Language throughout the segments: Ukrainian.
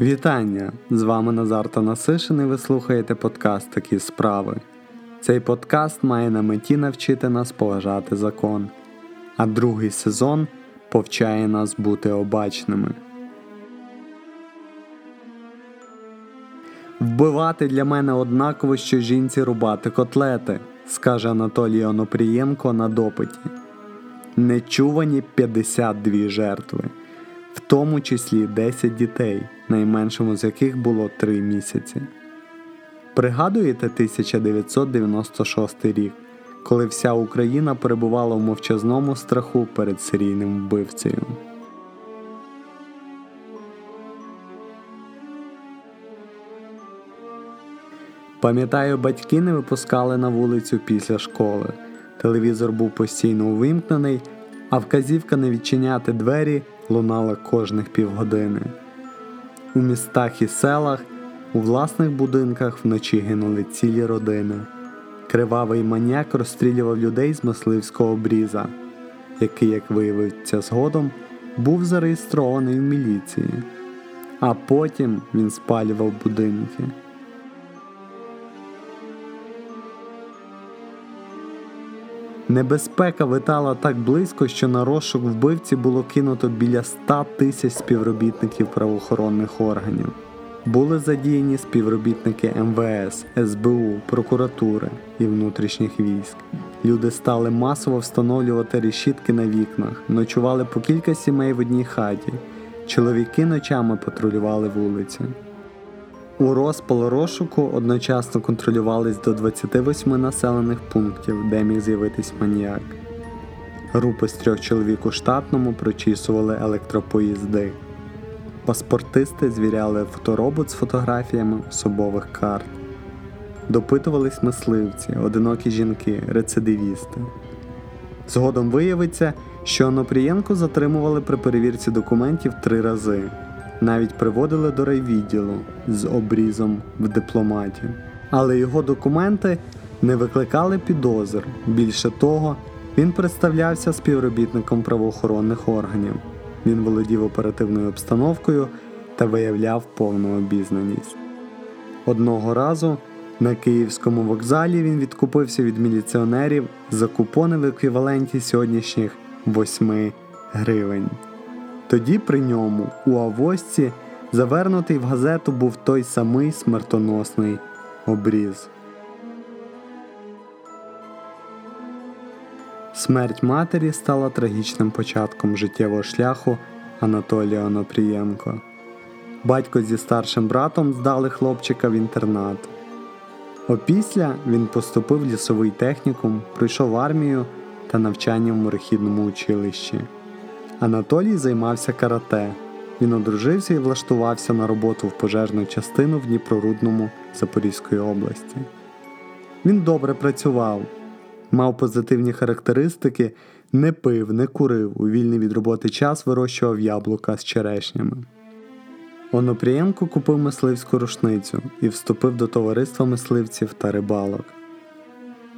Вітання! З вами Назар Танасишин і ви слухаєте подкаст Такі справи. Цей подкаст має на меті навчити нас поважати закон, а другий сезон повчає нас бути обачними. Вбивати для мене однаково, що жінці рубати котлети, скаже Анатолій Онопрієнко на допиті. Нечувані 52 жертви, тому числі 10 дітей, найменшому з яких було 3 місяці. Пригадуєте 1996 рік, коли вся Україна перебувала в мовчазному страху перед серійним вбивцею. Пам'ятаю, батьки не випускали на вулицю після школи. Телевізор був постійно увімкнений, а вказівка не відчиняти двері лунала кожних півгодини. У містах і селах, у власних будинках вночі гинули цілі родини. Кривавий маніяк розстрілював людей з мисливського бріза, який, як виявиться згодом, був зареєстрований в міліції. А потім він спалював будинки. Небезпека витала так близько, що на розшук вбивці було кинуто біля 100 тисяч співробітників правоохоронних органів. Були задіяні співробітники МВС, СБУ, прокуратури і внутрішніх військ. Люди стали масово встановлювати решітки на вікнах, ночували по кілька сімей в одній хаті. Чоловіки ночами патрулювали вулиці. У розпал розшуку одночасно контролювались до 28 населених пунктів, де міг з'явитись маніяк. Групи з трьох чоловік у штатному прочісували електропоїзди. Паспортисти звіряли фоторобот з фотографіями особових карт. Допитувались мисливці, одинокі жінки, рецидивісти. Згодом виявиться, що Онопрієнко затримували при перевірці документів три рази навіть приводили до райвідділу з обрізом в дипломаті. Але його документи не викликали підозр. Більше того, він представлявся співробітником правоохоронних органів. Він володів оперативною обстановкою та виявляв повну обізнаність. Одного разу на київському вокзалі він відкупився від міліціонерів за купони в еквіваленті сьогоднішніх 8 гривень. Тоді при ньому у авосці завернутий в газету був той самий смертоносний обріз. Смерть матері стала трагічним початком життєвого шляху Анатолія Онопрієнко. Батько зі старшим братом здали хлопчика в інтернат. Опісля він поступив в лісовий технікум, пройшов армію та навчання в морехідному училищі. Анатолій займався карате. Він одружився і влаштувався на роботу в пожежну частину в Дніпрорудному Запорізької області. Він добре працював, мав позитивні характеристики, не пив, не курив, у вільний від роботи час вирощував яблука з черешнями. Онопрієнко купив мисливську рушницю і вступив до товариства мисливців та рибалок.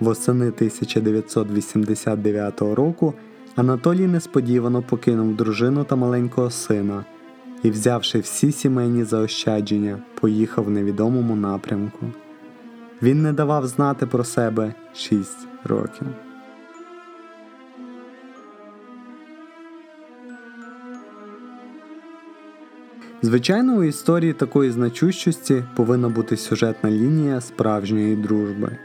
Восени 1989 року Анатолій несподівано покинув дружину та маленького сина і, взявши всі сімейні заощадження, поїхав в невідомому напрямку. Він не давав знати про себе шість років. Звичайно, у історії такої значущості повинна бути сюжетна лінія справжньої дружби.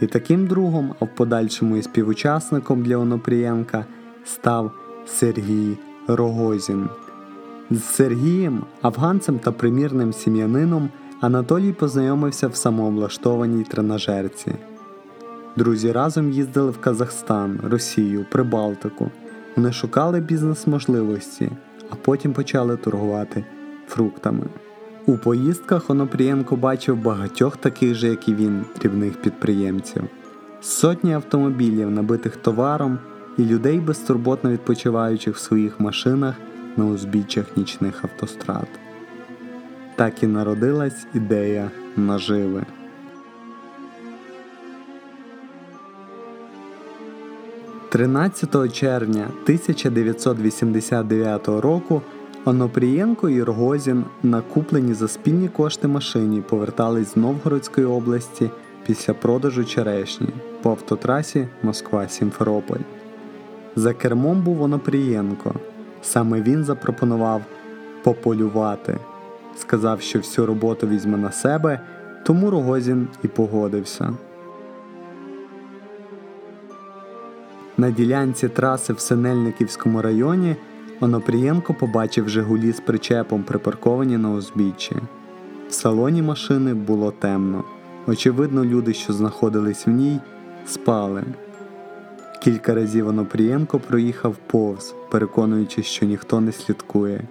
І таким другом, а в подальшому і співучасником для Онопрієнка став Сергій Рогозін. З Сергієм, афганцем та примірним сім'янином Анатолій познайомився в самооблаштованій тренажерці. Друзі разом їздили в Казахстан, Росію, Прибалтику. Вони шукали бізнес-можливості, а потім почали торгувати фруктами. У поїздках Онопрієнко бачив багатьох таких же, як і він, дрібних підприємців, сотні автомобілів, набитих товаром, і людей безтурботно відпочиваючих в своїх машинах на узбіччях нічних автострад. Так і народилась ідея наживи. Тринадцятого червня 1989 року Онопрієнко і Рогозін, накуплені за спільні кошти машині, повертались з Новгородської області після продажу черешні по автотрасі Москва-Сімферополь. За кермом був Онопрієнко. Саме він запропонував пополювати. Сказав, що всю роботу візьме на себе, тому Рогозін і погодився. На ділянці траси в Синельниківському районі Онопрієнко побачив Жигулі з причепом, припарковані на узбіччі. В салоні машини було темно. Очевидно, люди, що знаходились в ній, спали. Кілька разів Онопрієнко проїхав повз, переконуючись, що ніхто не слідкує.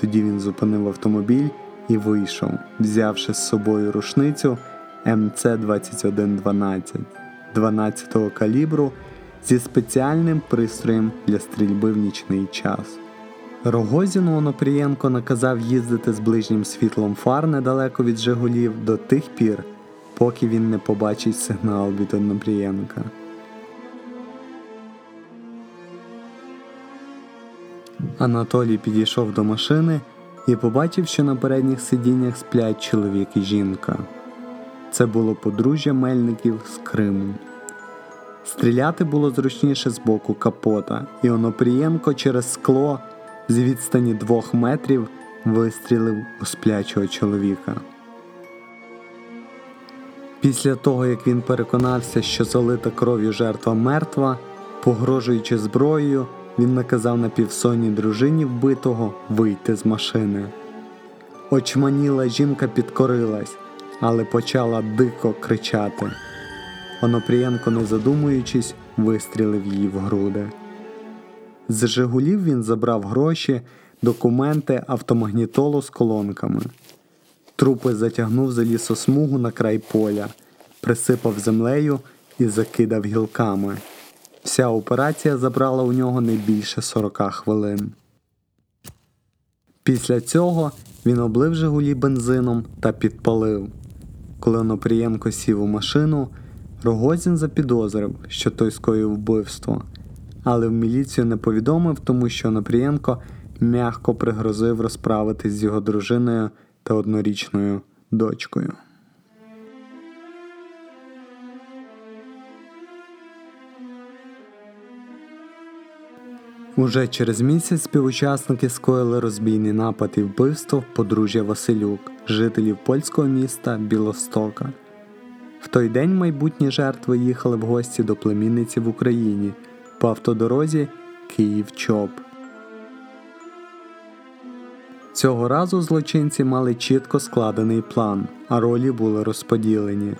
Тоді він зупинив автомобіль і вийшов, взявши з собою рушницю МЦ-2112 12-го калібру зі спеціальним пристроєм для стрільби в нічний час. Рогозіну Онопрієнко наказав їздити з ближнім світлом фар недалеко від Жигулів до тих пір, поки він не побачить сигнал від Онопрієнка. Анатолій підійшов до машини і побачив, що на передніх сидіннях сплять чоловік і жінка. Це було подружжя мельників з Криму. Стріляти було зручніше з боку капота, і Онопрієнко через скло з відстані двох метрів вистрілив у сплячого чоловіка. Після того, як він переконався, що залита кров'ю жертва мертва, погрожуючи зброєю, він наказав напівсонній дружині вбитого вийти з машини. Очманіла жінка підкорилась, але почала дико кричати. Онопрієнко, не задумуючись, вистрілив її в груди. З Жигулів він забрав гроші, документи, автомагнітолу з колонками. Трупи затягнув за лісосмугу на край поля, присипав землею і закидав гілками. Вся операція забрала у нього не більше 40 хвилин. Після цього він облив Жигулі бензином та підпалив. Коли Онопрієнко сів у машину, Рогозін запідозрив, що той скоїв вбивство, але в міліцію не повідомив, тому що Онопрієнко м'яко пригрозив розправитись з його дружиною та однорічною дочкою. Уже через місяць співучасники скоїли розбійний напад і вбивство подружжя Василюк, жителів польського міста Білостока. В той день майбутні жертви їхали в гості до племінниці в Україні по автодорозі Київ-Чоп. Цього разу злочинці мали чітко складений план, а ролі були розподілені.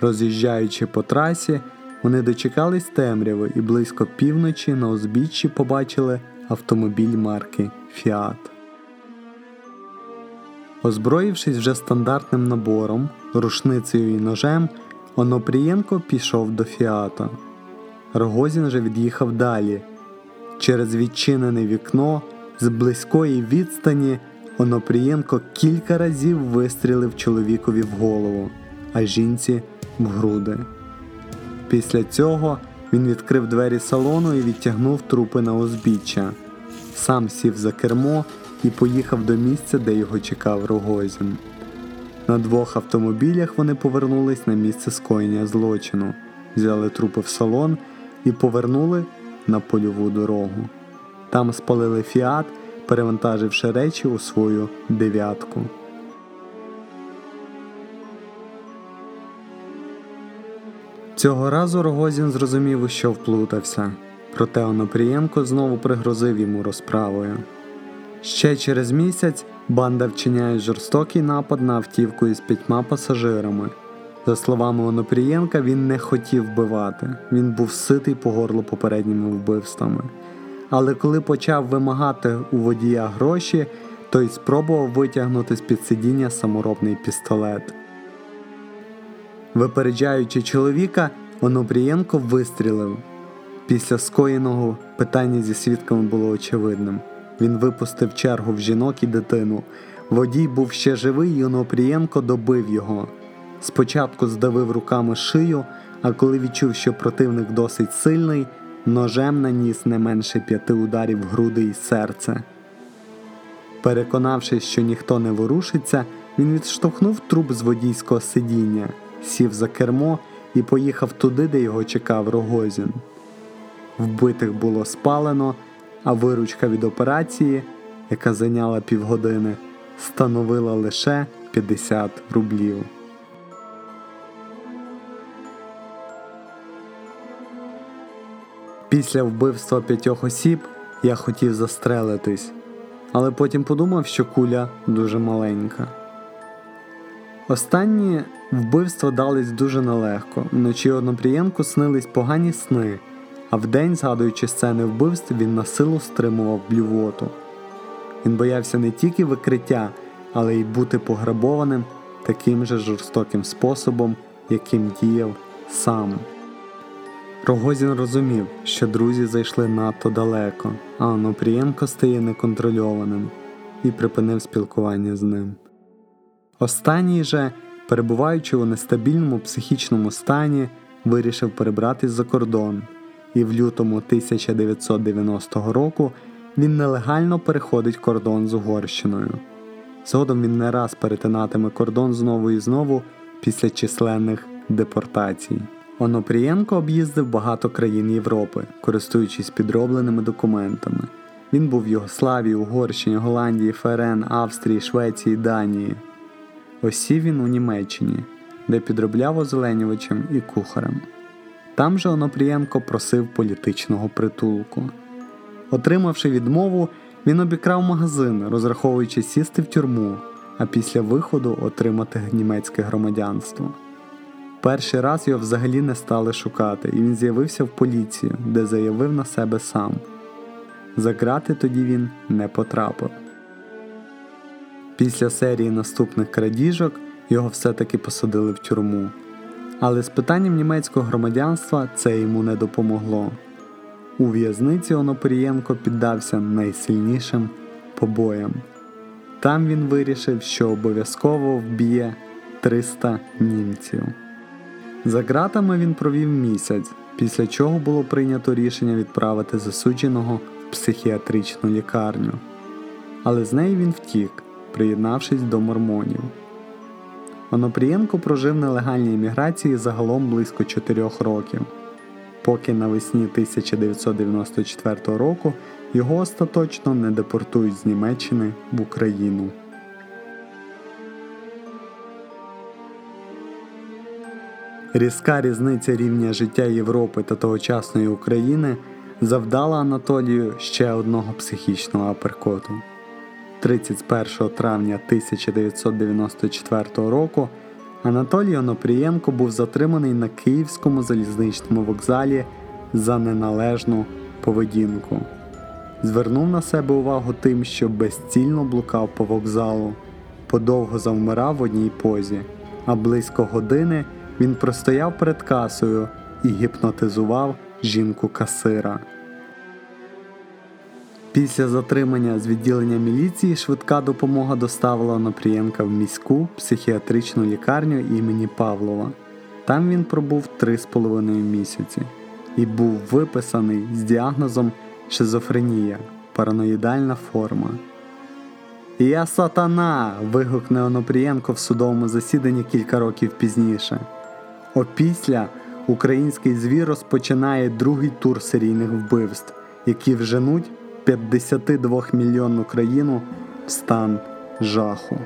Роз'їжджаючи по трасі, вони дочекались темряви і близько півночі на узбіччі побачили автомобіль марки Фіат. Озброївшись вже стандартним набором, рушницею і ножем, Онопрієнко пішов до фіата. Рогозін же від'їхав далі. Через відчинене вікно з близької відстані Онопрієнко кілька разів вистрілив чоловікові в голову, а жінці в груди. Після цього він відкрив двері салону і відтягнув трупи на узбіччя. Сам сів за кермо і поїхав до місця, де його чекав Рогозін. На двох автомобілях вони повернулись на місце скоєння злочину, взяли трупи в салон і повернули на польову дорогу. Там спалили фіат, перевантаживши речі у свою дев'ятку. Цього разу Рогозін зрозумів, що вплутався, проте Онопрієнко знову пригрозив йому розправою. Ще через місяць банда вчиняє жорстокий напад на автівку із п'ятьма пасажирами. За словами Онопрієнка, він не хотів вбивати, він був ситий по горлу попередніми вбивствами. Але коли почав вимагати у водія гроші, той спробував витягнути з під сидіння саморобний пістолет. Випереджаючи чоловіка, Онопрієнко вистрілив. Після скоєного питання зі свідками було очевидним. Він випустив чергу в жінок і дитину. Водій був ще живий, і Онопрієнко добив його. Спочатку здавив руками шию, а коли відчув, що противник досить сильний, ножем наніс не менше п'яти ударів в груди і серце. Переконавшись, що ніхто не ворушиться, він відштовхнув труп з водійського сидіння, сів за кермо і поїхав туди, де його чекав Рогозін. Вбитих було спалено, а виручка від операції, яка зайняла півгодини, становила лише 50 рублів. Після вбивства п'ятьох осіб я хотів застрелитись, але потім подумав, що куля дуже маленька. Останні вбивства дались дуже нелегко. Вночі Однопрієнку снились погані сни, а вдень, згадуючи сцени вбивств, він на силу стримував блювоту. Він боявся не тільки викриття, але й бути пограбованим таким же жорстоким способом, яким діяв сам. Рогозін розумів, що друзі зайшли надто далеко, а Онопрієнко стає неконтрольованим і припинив спілкування з ним. Останній же, перебуваючи у нестабільному психічному стані, вирішив перебратись за кордон, і в лютому 1990 року він нелегально переходить кордон з Угорщиною. Згодом він не раз перетинатиме кордон знову і знову після численних депортацій. Онопрієнко об'їздив багато країн Європи, користуючись підробленими документами. Він був в Югославії, Угорщині, Голландії, ФРН, Австрії, Швеції, Данії. Осів він у Німеччині, де підробляв озеленювачем і кухарем. Там же Онопрієнко просив політичного притулку. Отримавши відмову, він обікрав магазин, розраховуючи сісти в тюрму, а після виходу отримати німецьке громадянство. Перший раз його взагалі не стали шукати, і він з'явився в поліцію, де заявив на себе сам. За грати тоді він не потрапив. Після серії наступних крадіжок його все-таки посадили в тюрму. Але з питанням німецького громадянства це йому не допомогло. У в'язниці Онопорієнко піддався найсильнішим побоям. Там він вирішив, що обов'язково вб'є 300 німців. За ґратами він провів місяць, після чого було прийнято рішення відправити засудженого в психіатричну лікарню. Але з неї він втік, приєднавшись до мормонів. Онопрієнко прожив на легальній еміграції загалом близько 4 років, поки навесні 1994 року його остаточно не депортують з Німеччини в Україну. Різка різниця рівня життя Європи та тогочасної України завдала Анатолію ще одного психічного аперкоту. 31 травня 1994 року Анатолій Онопрієнко був затриманий на Київському залізничному вокзалі за неналежну поведінку. Звернув на себе увагу тим, що безцільно блукав по вокзалу, подовго завмирав в одній позі, а близько години він простояв перед касою і гіпнотизував жінку касира. Після затримання з відділення міліції швидка допомога доставила Онопрієнка в міську психіатричну лікарню імені Павлова. Там він пробув три з половиною місяці і був виписаний з діагнозом шизофренія, параноїдальна форма. Я сатана. вигукне Онопрієнко в судовому засіданні кілька років пізніше. Опісля український звір розпочинає другий тур серійних вбивств, які вженуть 52 мільйонну країну в стан жаху.